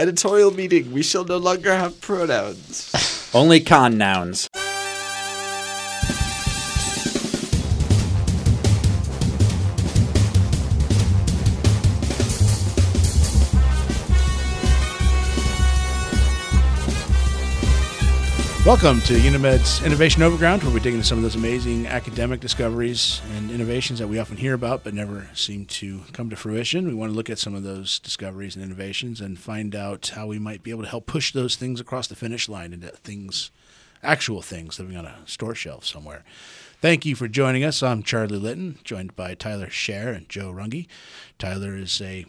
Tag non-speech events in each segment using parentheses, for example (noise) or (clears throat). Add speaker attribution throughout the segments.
Speaker 1: Editorial meeting. We shall no longer have pronouns. (laughs)
Speaker 2: Only con nouns.
Speaker 3: Welcome to UNeMed's Innovation Overground, where we dig into some of those amazing academic discoveries and innovations that we often hear about but never seem to come to fruition. We want to look at some of those discoveries and innovations and find out how we might be able to help push those things across the finish line into things, actual things living on a store shelf somewhere. Thank you for joining us. I'm Charlie Litton, joined by Tyler Scher and Joe Runge. Tyler is a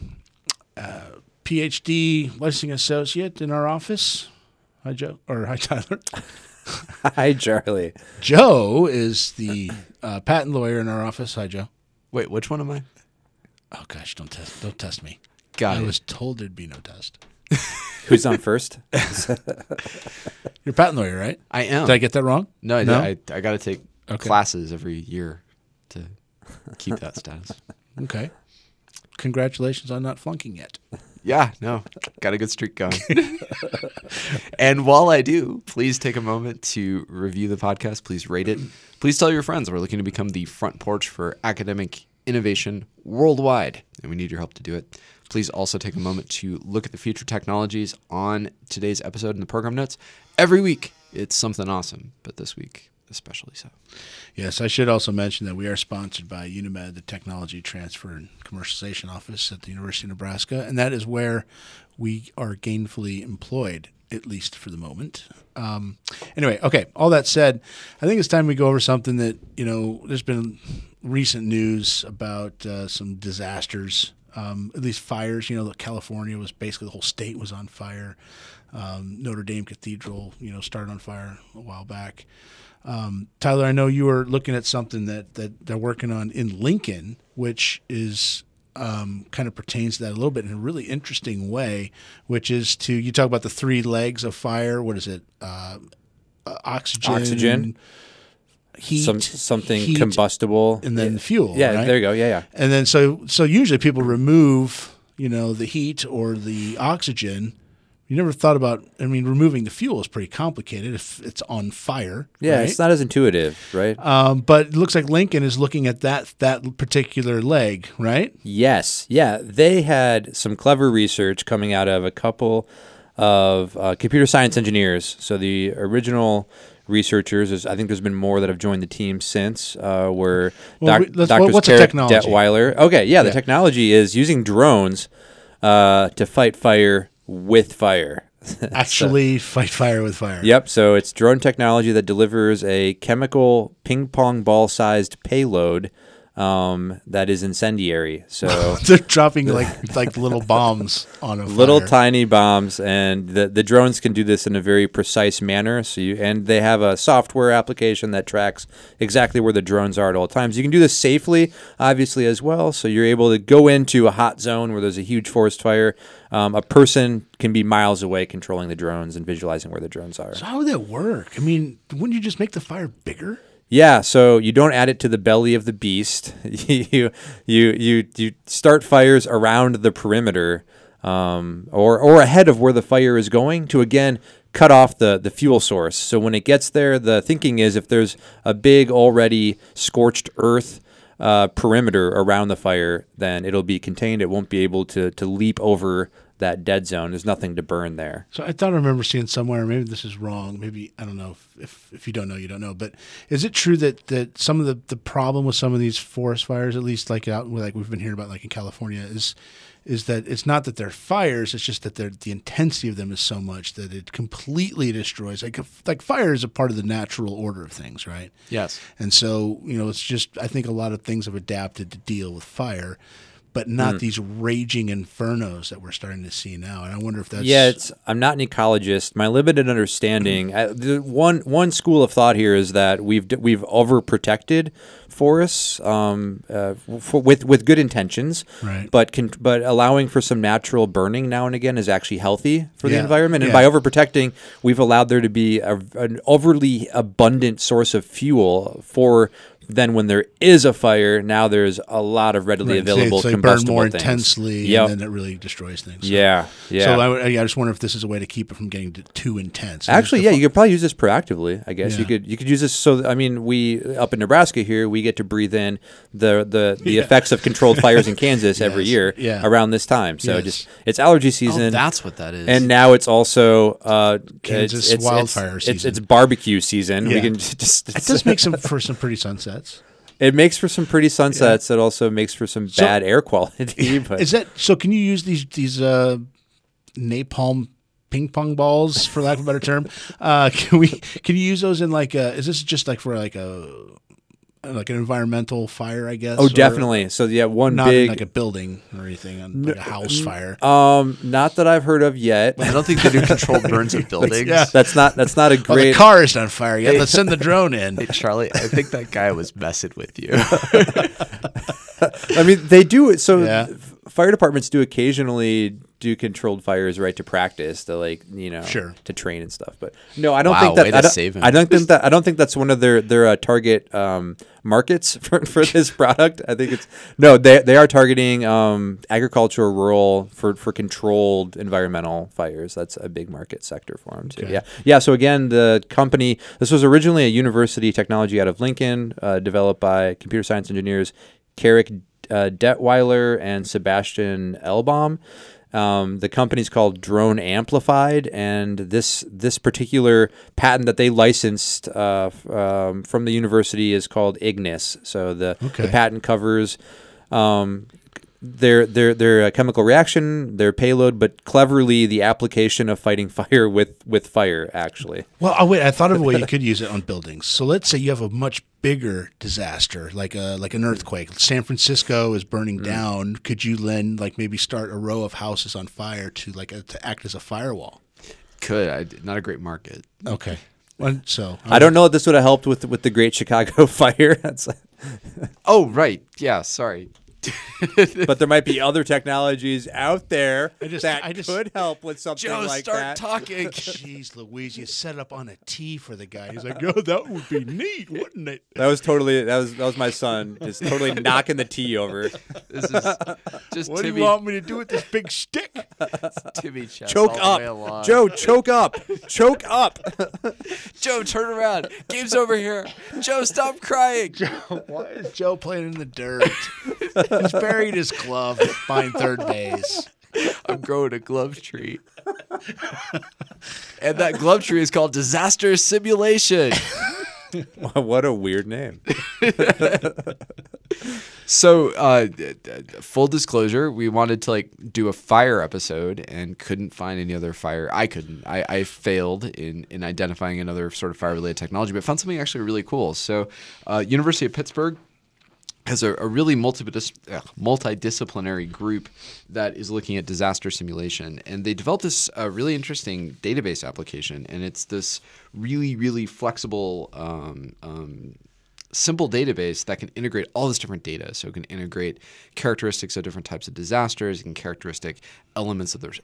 Speaker 3: uh, PhD licensing associate in our office. Hi, Joe. Or hi, Tyler. (laughs)
Speaker 2: Hi, Charlie.
Speaker 3: Joe is the uh, patent lawyer in our office. Hi, Joe.
Speaker 1: Wait, which one am I?
Speaker 3: Oh gosh, don't test, don't test me.
Speaker 1: Got
Speaker 3: I
Speaker 1: it.
Speaker 3: was told there'd be no test. (laughs)
Speaker 2: Who's on first? (laughs)
Speaker 3: You're a patent lawyer, right?
Speaker 1: I am.
Speaker 3: Did I get that wrong?
Speaker 1: no, I,
Speaker 3: No?
Speaker 1: I, I got to take
Speaker 3: Okay.
Speaker 1: classes every year to keep that status.
Speaker 3: Okay. Congratulations on not flunking yet.
Speaker 1: Yeah, no, got a good streak going. (laughs) and while I do, please take a moment to review the podcast. Please rate it. Please tell your friends. We're looking to become the front porch for academic innovation worldwide, and we need your help to do it. Please also take a moment to look at the future technologies on today's episode in the program notes. Every week, it's something awesome, but this week, especially so.
Speaker 3: Yes, I should also mention that we are sponsored by UNeMed, the Technology Transfer and Commercialization Office at the University of Nebraska, and that is where we are gainfully employed, at least for the moment. Um, anyway, okay. All that said, I think it's time we go over something that you know. There's been recent news about uh, some disasters, um, at least fires. You know, California was basically the whole state was on fire. Um, Notre Dame Cathedral, you know, started on fire a while back. Um, Tyler, I know you were looking at something that, that they're working on in Lincoln, which is um, kind of pertains to that a little bit in a really interesting way, which is to you talk about the three legs of fire. What is it? Uh, uh, oxygen,
Speaker 2: Oxygen.
Speaker 3: heat,
Speaker 2: Some something
Speaker 3: heat,
Speaker 2: combustible.
Speaker 3: and then fuel.
Speaker 2: yeah,
Speaker 3: right?
Speaker 2: there you go. Yeah, yeah.
Speaker 3: And then so so usually people remove you know the heat or the oxygen. You never thought about. I mean, removing the fuel is pretty complicated if it's on fire.
Speaker 2: Yeah,
Speaker 3: right?
Speaker 2: it's not as intuitive, right?
Speaker 3: Um, but it looks like Lincoln is looking at that that particular leg, right?
Speaker 2: Yes. Yeah. They had some clever research coming out of a couple of uh, computer science engineers. So the original researchers, is, I think there's been more that have joined the team since, uh, were
Speaker 3: Well,
Speaker 2: doc-
Speaker 3: we- let's- what's the
Speaker 2: Carrick,
Speaker 3: technology?
Speaker 2: Detweiler. Okay. Yeah, the
Speaker 3: Yeah.
Speaker 2: technology is using drones uh, to fight fire with fire. (laughs)
Speaker 3: Actually, fight fire with fire.
Speaker 2: Yep. So it's drone technology that delivers a chemical ping pong ball sized payload um, that is incendiary. So (laughs)
Speaker 3: They're dropping like (laughs) like little bombs on a
Speaker 2: little
Speaker 3: fire.
Speaker 2: tiny bombs, and the the drones can do this in a very precise manner. So you and they have a software application that tracks exactly where the drones are at all times. You can do this safely, obviously as well. So you're able to go into a hot zone where there's a huge forest fire. Um, a person can be miles away controlling the drones and visualizing where the drones are.
Speaker 3: So how would that work? I mean, wouldn't you just make the fire bigger?
Speaker 2: Yeah, so you don't add it to the belly of the beast. (laughs) you you you you start fires around the perimeter, um, or or ahead of where the fire is going to again cut off the the fuel source. So when it gets there, the thinking is if there's a big already scorched earth uh, perimeter around the fire, then it'll be contained. It won't be able to to leap over that dead zone. There's nothing to burn there.
Speaker 3: So I thought I remember seeing somewhere. Maybe this is wrong. Maybe I don't know. If, if if you don't know, you don't know. But is it true that that some of the the problem with some of these forest fires, at least like out like we've been hearing about, like in California, is is that it's not that they're fires. It's just that they're, the intensity of them is so much that it completely destroys. Like like fire is a part of the natural order of things, right?
Speaker 1: Yes.
Speaker 3: And so, you know, it's just, I think a lot of things have adapted to deal with fire, but not these raging infernos that we're starting to see now. And I wonder if that's.
Speaker 2: Yeah, it's, I'm not an ecologist. My limited understanding, I, the one one school of thought here is that we've we've overprotected forests um, uh, for, with with good intentions,
Speaker 3: Right.
Speaker 2: but can, but allowing for some natural burning now and again is actually healthy for the environment. And
Speaker 3: yeah.
Speaker 2: by overprotecting, we've allowed there to be a, an overly abundant source of fuel for then when there is a fire, now there's a lot of readily
Speaker 3: Right,
Speaker 2: available
Speaker 3: so they burn
Speaker 2: combustible
Speaker 3: more
Speaker 2: things.
Speaker 3: intensely,
Speaker 2: Yep.
Speaker 3: and then it really destroys things. So-
Speaker 2: yeah, yeah.
Speaker 3: So I, I just wonder if this is a way to keep it from getting too intense. And
Speaker 2: Actually, yeah, you could probably use this proactively. I guess you could you could use this. So I mean, we up in Nebraska here, we get to breathe in the the, (laughs) the effects of controlled fires in Kansas (laughs) every year
Speaker 3: yeah.
Speaker 2: around this time. So
Speaker 3: Yes.
Speaker 2: just it's allergy
Speaker 1: Oh,
Speaker 2: season.
Speaker 1: that's what that is.
Speaker 2: and now it's also uh,
Speaker 3: Kansas
Speaker 2: it's, it's,
Speaker 3: wildfire
Speaker 2: it's,
Speaker 3: season.
Speaker 2: It's, it's barbecue season. We
Speaker 3: Yeah.
Speaker 2: can (laughs) just
Speaker 3: It does make some for some pretty sunsets.
Speaker 2: It makes for some pretty sunsets. It also makes for some
Speaker 3: So-
Speaker 2: bad air quality. (laughs) But
Speaker 3: Is that so? Can you use these these uh, napalm ping pong balls, for lack of a better term? Uh, (laughs) can we can you use those in like? A, is this just like for like a like an environmental fire? I guess.
Speaker 2: oh,
Speaker 3: or
Speaker 2: definitely. So yeah, one
Speaker 3: Not
Speaker 2: big
Speaker 3: in like a building or anything, on like a house fire.
Speaker 2: um, not that I've heard of yet.
Speaker 1: I don't think they do (laughs) controlled burns of (laughs) buildings.
Speaker 3: yeah.
Speaker 2: That's not that's not a
Speaker 3: Well, the
Speaker 2: great.
Speaker 3: car is on fire yet. Let's send the drone in. (laughs)
Speaker 1: Hey Charlie, I think that guy was messing with you.
Speaker 2: I mean, they do it. So
Speaker 3: Yeah.
Speaker 2: fire departments do occasionally do controlled fires right to practice to like you know
Speaker 3: Sure.
Speaker 2: to train and stuff. But no, I don't
Speaker 1: Wow,
Speaker 2: think that
Speaker 1: way to
Speaker 2: I, don't,
Speaker 1: save him.
Speaker 2: I don't think that I don't think that's one of their their uh, target um, markets (laughs) for, for this product. I think it's no they they are targeting um, agricultural, rural for for controlled environmental fires. That's a big market sector for them too.
Speaker 3: Okay.
Speaker 2: Yeah, yeah. So again, the company this was originally a university technology out of Lincoln, uh, developed by computer science engineers Carrick uh, Detweiler and Sebastian Elbaum. Um, the company's called Drone Amplified, and this this particular patent that they licensed uh, f- um, from the university is called Ignis. So the,
Speaker 3: Okay.
Speaker 2: the patent covers um, their their their uh, chemical reaction, their payload, but cleverly the application of fighting (laughs) fire with with fire. Actually,
Speaker 3: Well, oh, wait. I thought of a way you (laughs) could use it on buildings. So let's say you have a much bigger disaster, like a like an earthquake. San Francisco is burning
Speaker 2: Mm.
Speaker 3: down. Could you then like maybe start a row of houses on fire to like a, to act as a firewall?
Speaker 1: Could I, not a great market.
Speaker 3: Okay. Well, so
Speaker 2: I don't know if this would have helped with with the Great Chicago (laughs) Fire. That's,
Speaker 1: Oh right, yeah. Sorry. (laughs)
Speaker 2: but there might be other technologies out there
Speaker 3: I just-
Speaker 2: that
Speaker 3: I just-
Speaker 2: could help with something
Speaker 1: Joe,
Speaker 2: like
Speaker 1: start
Speaker 2: that.
Speaker 1: talking. (laughs)
Speaker 3: Jeez, Louise, you set up on a tee for the guy. He's like, "Oh, that would be neat, wouldn't it?"
Speaker 2: That was totally that was that was my son just totally knocking the tee over.
Speaker 1: This is just
Speaker 3: What do you want me to do with this big stick? (laughs)
Speaker 1: Timmy chest
Speaker 2: Choke
Speaker 1: all the way
Speaker 2: up,
Speaker 1: along.
Speaker 2: Joe. Choke up, choke up. (laughs)
Speaker 1: Joe, turn around. Game's over here. Joe, stop crying.
Speaker 3: Joe, Why is Joe playing in the dirt? He's buried his glove behind third base.
Speaker 1: I'm growing a glove tree. and that glove tree is called Disaster Simulation. (laughs)
Speaker 2: what a weird name.
Speaker 1: So, uh, full disclosure, we wanted to like do a fire episode and couldn't find any other fire. I couldn't. I, I failed in in identifying another sort of fire related technology, but found something actually really cool. So, uh, University of Pittsburgh has a, a really uh, multidisciplinary group that is looking at disaster simulation, and they developed this uh, really interesting database application, and it's this really really flexible. Um, um, simple database that can integrate all this different data. So it can integrate characteristics of different types of disasters, it can characteristic elements of the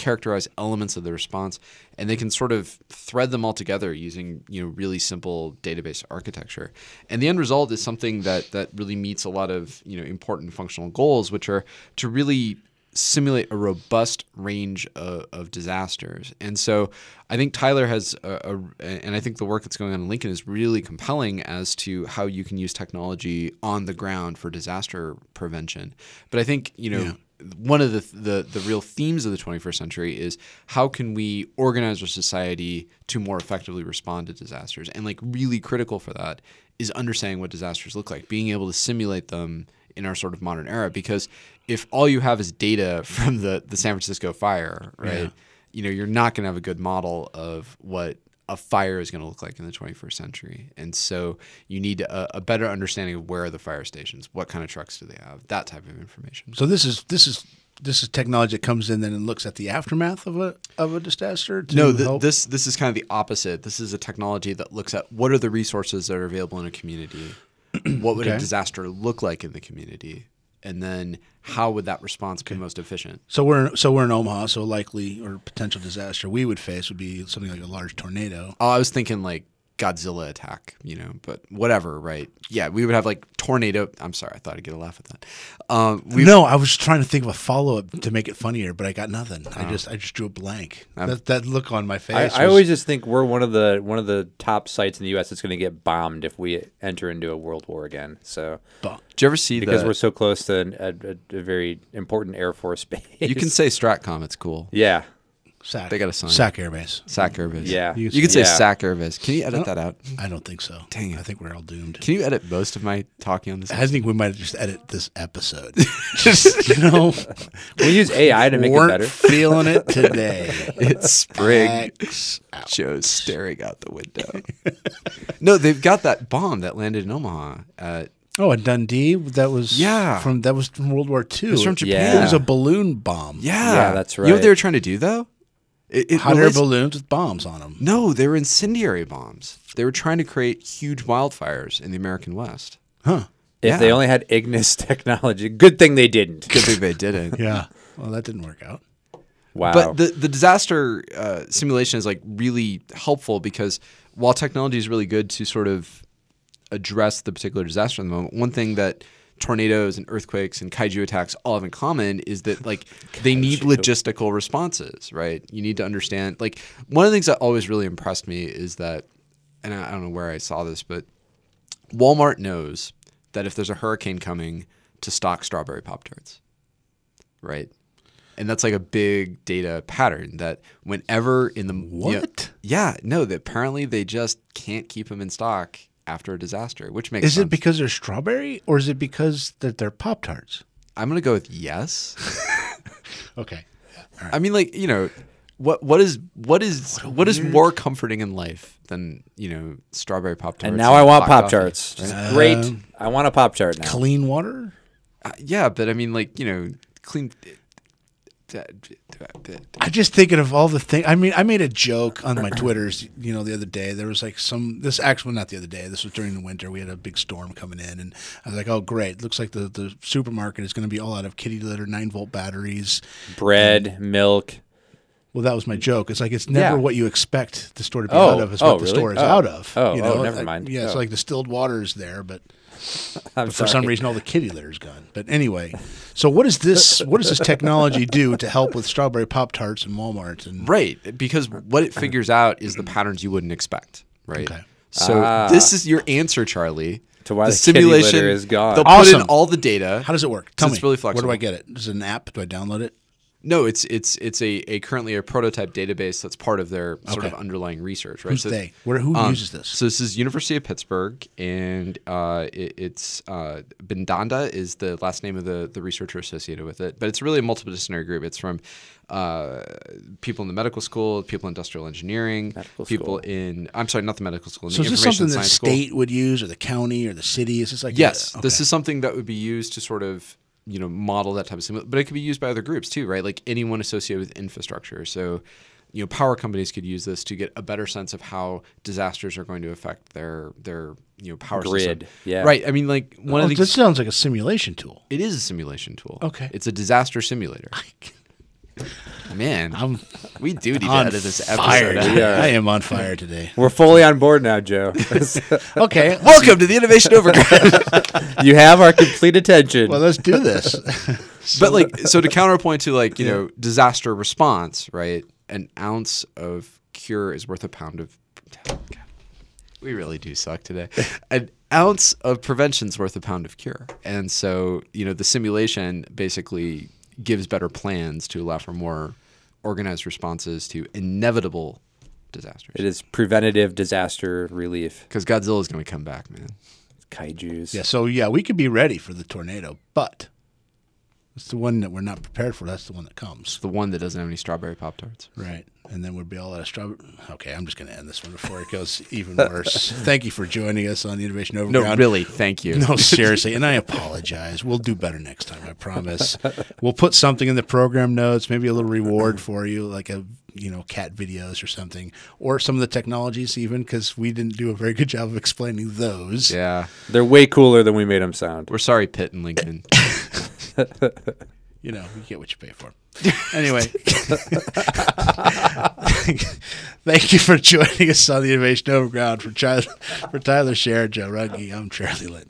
Speaker 1: characterize elements of the response, and they can sort of thread them all together using you know really simple database architecture. And the end result is something that that really meets a lot of you know important functional goals, which are to really simulate a robust range of, of disasters. And so I think Tyler has, a, a, and I think the work that's going on in Lincoln is really compelling as to how you can use technology on the ground for disaster prevention. But I think, you know, one of the, the the real themes of the 21st century is how can we organize our society to more effectively respond to disasters and like really critical for that is understanding what disasters look like being able to simulate them in our sort of modern era because if all you have is data (laughs) from the the San Francisco fire right
Speaker 3: Yeah.
Speaker 1: you know you're not going to have a good model of what a fire is going to look like in the 21st century and so you need a, a better understanding of where are the fire stations what kind of trucks do they have that type of information
Speaker 3: So this is this is this is technology that comes in then and looks at the aftermath of a of a disaster. To
Speaker 1: No, th-
Speaker 3: help?
Speaker 1: this this is kind of the opposite. This is a technology that looks at what are the resources that are available in a community, (clears throat) what would a disaster look like in the community, and then how would that response be most efficient?
Speaker 3: So we're so we're in Omaha. So likely or potential disaster we would face would be something like a large tornado.
Speaker 1: Oh, I was thinking like Godzilla attack, you know, but whatever, right? Yeah, we would have like tornado. I'm sorry, I thought I'd get a laugh at that. Um,
Speaker 3: no, I was trying to think of a follow up to make it funnier, but I got nothing. I
Speaker 1: Oh.
Speaker 3: just I just drew a blank. that, that look on my face.
Speaker 2: I
Speaker 3: was-
Speaker 2: always just think we're one of the one of the top sites in the U.S. that's going to get bombed if we enter into a world war again. So
Speaker 3: Bum.
Speaker 1: did you ever see
Speaker 2: because
Speaker 1: the?
Speaker 2: we're so close to an, a, a, a very important Air Force base. (laughs)
Speaker 1: you can say Stratcom. It's cool.
Speaker 2: yeah,
Speaker 3: Sac.
Speaker 1: They got a sign.
Speaker 3: Sac Airbase.
Speaker 1: Sac Airbase.
Speaker 2: Yeah.
Speaker 1: you,
Speaker 3: You
Speaker 1: can say
Speaker 2: yeah.
Speaker 1: Sac Airbase. Can you edit that out?
Speaker 3: I don't think so.
Speaker 1: Dang it.
Speaker 3: I think we're all doomed.
Speaker 1: Can you edit most of my talking on this?
Speaker 3: I think we might just edit this episode. (laughs) just you know,
Speaker 2: we use AI to make it better.
Speaker 3: feeling it today. (laughs)
Speaker 1: it's spring.
Speaker 3: X.
Speaker 1: Joe's staring out the window. no, they've got that bomb that landed in Omaha. Uh,
Speaker 3: Oh, a Dundee. That was
Speaker 1: Yeah.
Speaker 3: from that was from World War II.
Speaker 1: It's from Japan.
Speaker 3: It was a balloon bomb.
Speaker 1: yeah,
Speaker 2: Yeah, that's right.
Speaker 1: You know what they were trying to do though? It, it
Speaker 3: hot air balloons with bombs on them.
Speaker 1: No, they were incendiary bombs. They were trying to create huge wildfires in the American West.
Speaker 3: Huh?
Speaker 2: If they only had Ignis (laughs) technology, good thing they didn't.
Speaker 1: Good thing they didn't. (laughs)
Speaker 3: Yeah. Well, that didn't work out.
Speaker 2: Wow.
Speaker 1: But the the disaster uh, simulation is like really helpful because while technology is really good to sort of address the particular disaster in the moment, one thing that tornadoes and earthquakes and kaiju attacks all have in common is that like (laughs) they need logistical responses, right? You need to understand like one of the things that always really impressed me is that and I I don't know where I saw this, but Walmart knows that if there's a hurricane coming to stock strawberry pop tarts, right? And that's like a big data pattern that whenever in the you know-
Speaker 3: What?
Speaker 1: yeah, no, that apparently they just can't keep them in stock after a disaster, which makes
Speaker 3: Is
Speaker 1: sense.
Speaker 3: it because they're strawberry or is it because that they're Pop Tarts?
Speaker 1: I'm gonna go with yes. (laughs)
Speaker 3: Okay.
Speaker 1: I mean, like you know, what what is what is what is more comforting in life than you know strawberry pop tarts?
Speaker 2: and now I want Pop Tarts.
Speaker 1: right?
Speaker 2: Great. I want a Pop Tart now.
Speaker 3: Clean water?
Speaker 1: Uh, yeah, but I mean, like you know, clean.
Speaker 3: I just thinking of all the things. I mean, I made a joke on my Twitters, you know, the other day. There was like some this actually not the other day. This was during the winter. We had a big storm coming in, and I was like, "Oh, great! Looks like the the supermarket is going to be all out of kitty litter, nine volt batteries."
Speaker 2: Bread, milk.
Speaker 3: Well, that was my joke. It's like it's never
Speaker 2: Yeah.
Speaker 3: what you expect the store to be
Speaker 2: Oh,
Speaker 3: out of. It's
Speaker 2: oh,
Speaker 3: what the
Speaker 2: really?
Speaker 3: store is
Speaker 2: Oh.
Speaker 3: out of.
Speaker 2: Oh,
Speaker 3: you
Speaker 2: oh,
Speaker 3: know?
Speaker 2: never mind.
Speaker 3: yeah, it's
Speaker 2: Oh.
Speaker 3: like distilled water is there, but
Speaker 2: I'm
Speaker 3: for some reason all the kitty litter's gone. But anyway, so what is this? What does this technology do to help with strawberry pop tarts and Walmart and
Speaker 1: Right, because what it figures out is the patterns you wouldn't expect. Right.
Speaker 3: Okay.
Speaker 1: So
Speaker 2: Ah.
Speaker 1: this is your answer, Charlie.
Speaker 2: To why the kitty litter is gone.
Speaker 1: They'll put in all the data.
Speaker 3: How does it work? Tell
Speaker 1: So
Speaker 3: me.
Speaker 1: it's really flexible.
Speaker 3: Where do. I get it? Is it an app? Do I download it?
Speaker 1: No, it's it's it's a, a currently a prototype database that's part of their sort of underlying research. Right.
Speaker 3: Who's
Speaker 1: So-
Speaker 3: they? Where, who
Speaker 1: um,
Speaker 3: uses this?
Speaker 1: So this is University of Pittsburgh, and uh, it, it's uh, Bindanda is the last name of the the researcher associated with it. But it's really a multidisciplinary group. It's from uh, people in the medical school, people in industrial engineering,
Speaker 2: Medical
Speaker 1: people
Speaker 2: school.
Speaker 1: in I'm sorry, not the medical school.
Speaker 3: so
Speaker 1: the
Speaker 3: is this something that
Speaker 1: science school.
Speaker 3: state would use, or the county, or the city? Is this like
Speaker 1: Yes,
Speaker 3: a-
Speaker 1: this is something that would be used to sort of you know model that type of simulation, but it could be used by other groups too, right? Like anyone associated with infrastructure. So you know, power companies could use this to get a better sense of how disasters are going to affect their their you know power
Speaker 2: Grid,
Speaker 1: system.
Speaker 2: yeah.
Speaker 1: right. I mean, like one
Speaker 3: Oh,
Speaker 1: of the
Speaker 3: this sounds like a simulation tool.
Speaker 1: it is a simulation tool.
Speaker 3: Okay.
Speaker 1: it's a disaster simulator. Man,
Speaker 3: I'm
Speaker 1: we do need to
Speaker 3: on
Speaker 1: edit this
Speaker 3: fire.
Speaker 1: episode.
Speaker 3: today.
Speaker 2: are.
Speaker 3: I am on fire today. (laughs)
Speaker 2: We're fully on board now, Joe. (laughs)
Speaker 3: Okay, (laughs)
Speaker 1: Welcome to the Innovation Overdrive.
Speaker 2: you have our complete attention.
Speaker 3: well, let's do this.
Speaker 1: but like so to counterpoint to like you know disaster response right an ounce of cure is worth a pound of we really do suck today an ounce of prevention is worth a pound of cure and so you know the simulation basically gives better plans to allow for more organized responses to inevitable disasters
Speaker 2: it is preventative disaster relief.
Speaker 1: because godzilla is going to come back man
Speaker 2: Kaiju's.
Speaker 3: yeah, so yeah, we could be ready for the tornado, but it's the one that we're not prepared for. That's the one that comes.
Speaker 1: the one that doesn't have any strawberry pop tarts
Speaker 3: Right. And then we'd be all out of strawberry. Okay, I'm just going to end this one before it goes (laughs) even worse. Thank you for joining us on the Innovation Overground.
Speaker 1: no
Speaker 3: Overground.
Speaker 1: really thank you
Speaker 3: No, (laughs) seriously. And I apologize. We'll do better next time, I promise. We'll put something in the program notes, maybe a little reward (laughs) for you, like a, you know, cat videos or something, or some of the technologies even, because we didn't do a very good job of explaining those.
Speaker 1: yeah
Speaker 2: They're way cooler than we made them sound.
Speaker 1: we're sorry pitt and lincoln
Speaker 3: You know, you get what you pay for. (laughs) Anyway, (laughs) thank you for joining us on the Innovation Overground. For, Tyler, for Tyler Scher, Joe Runge, I'm Charlie Lynn.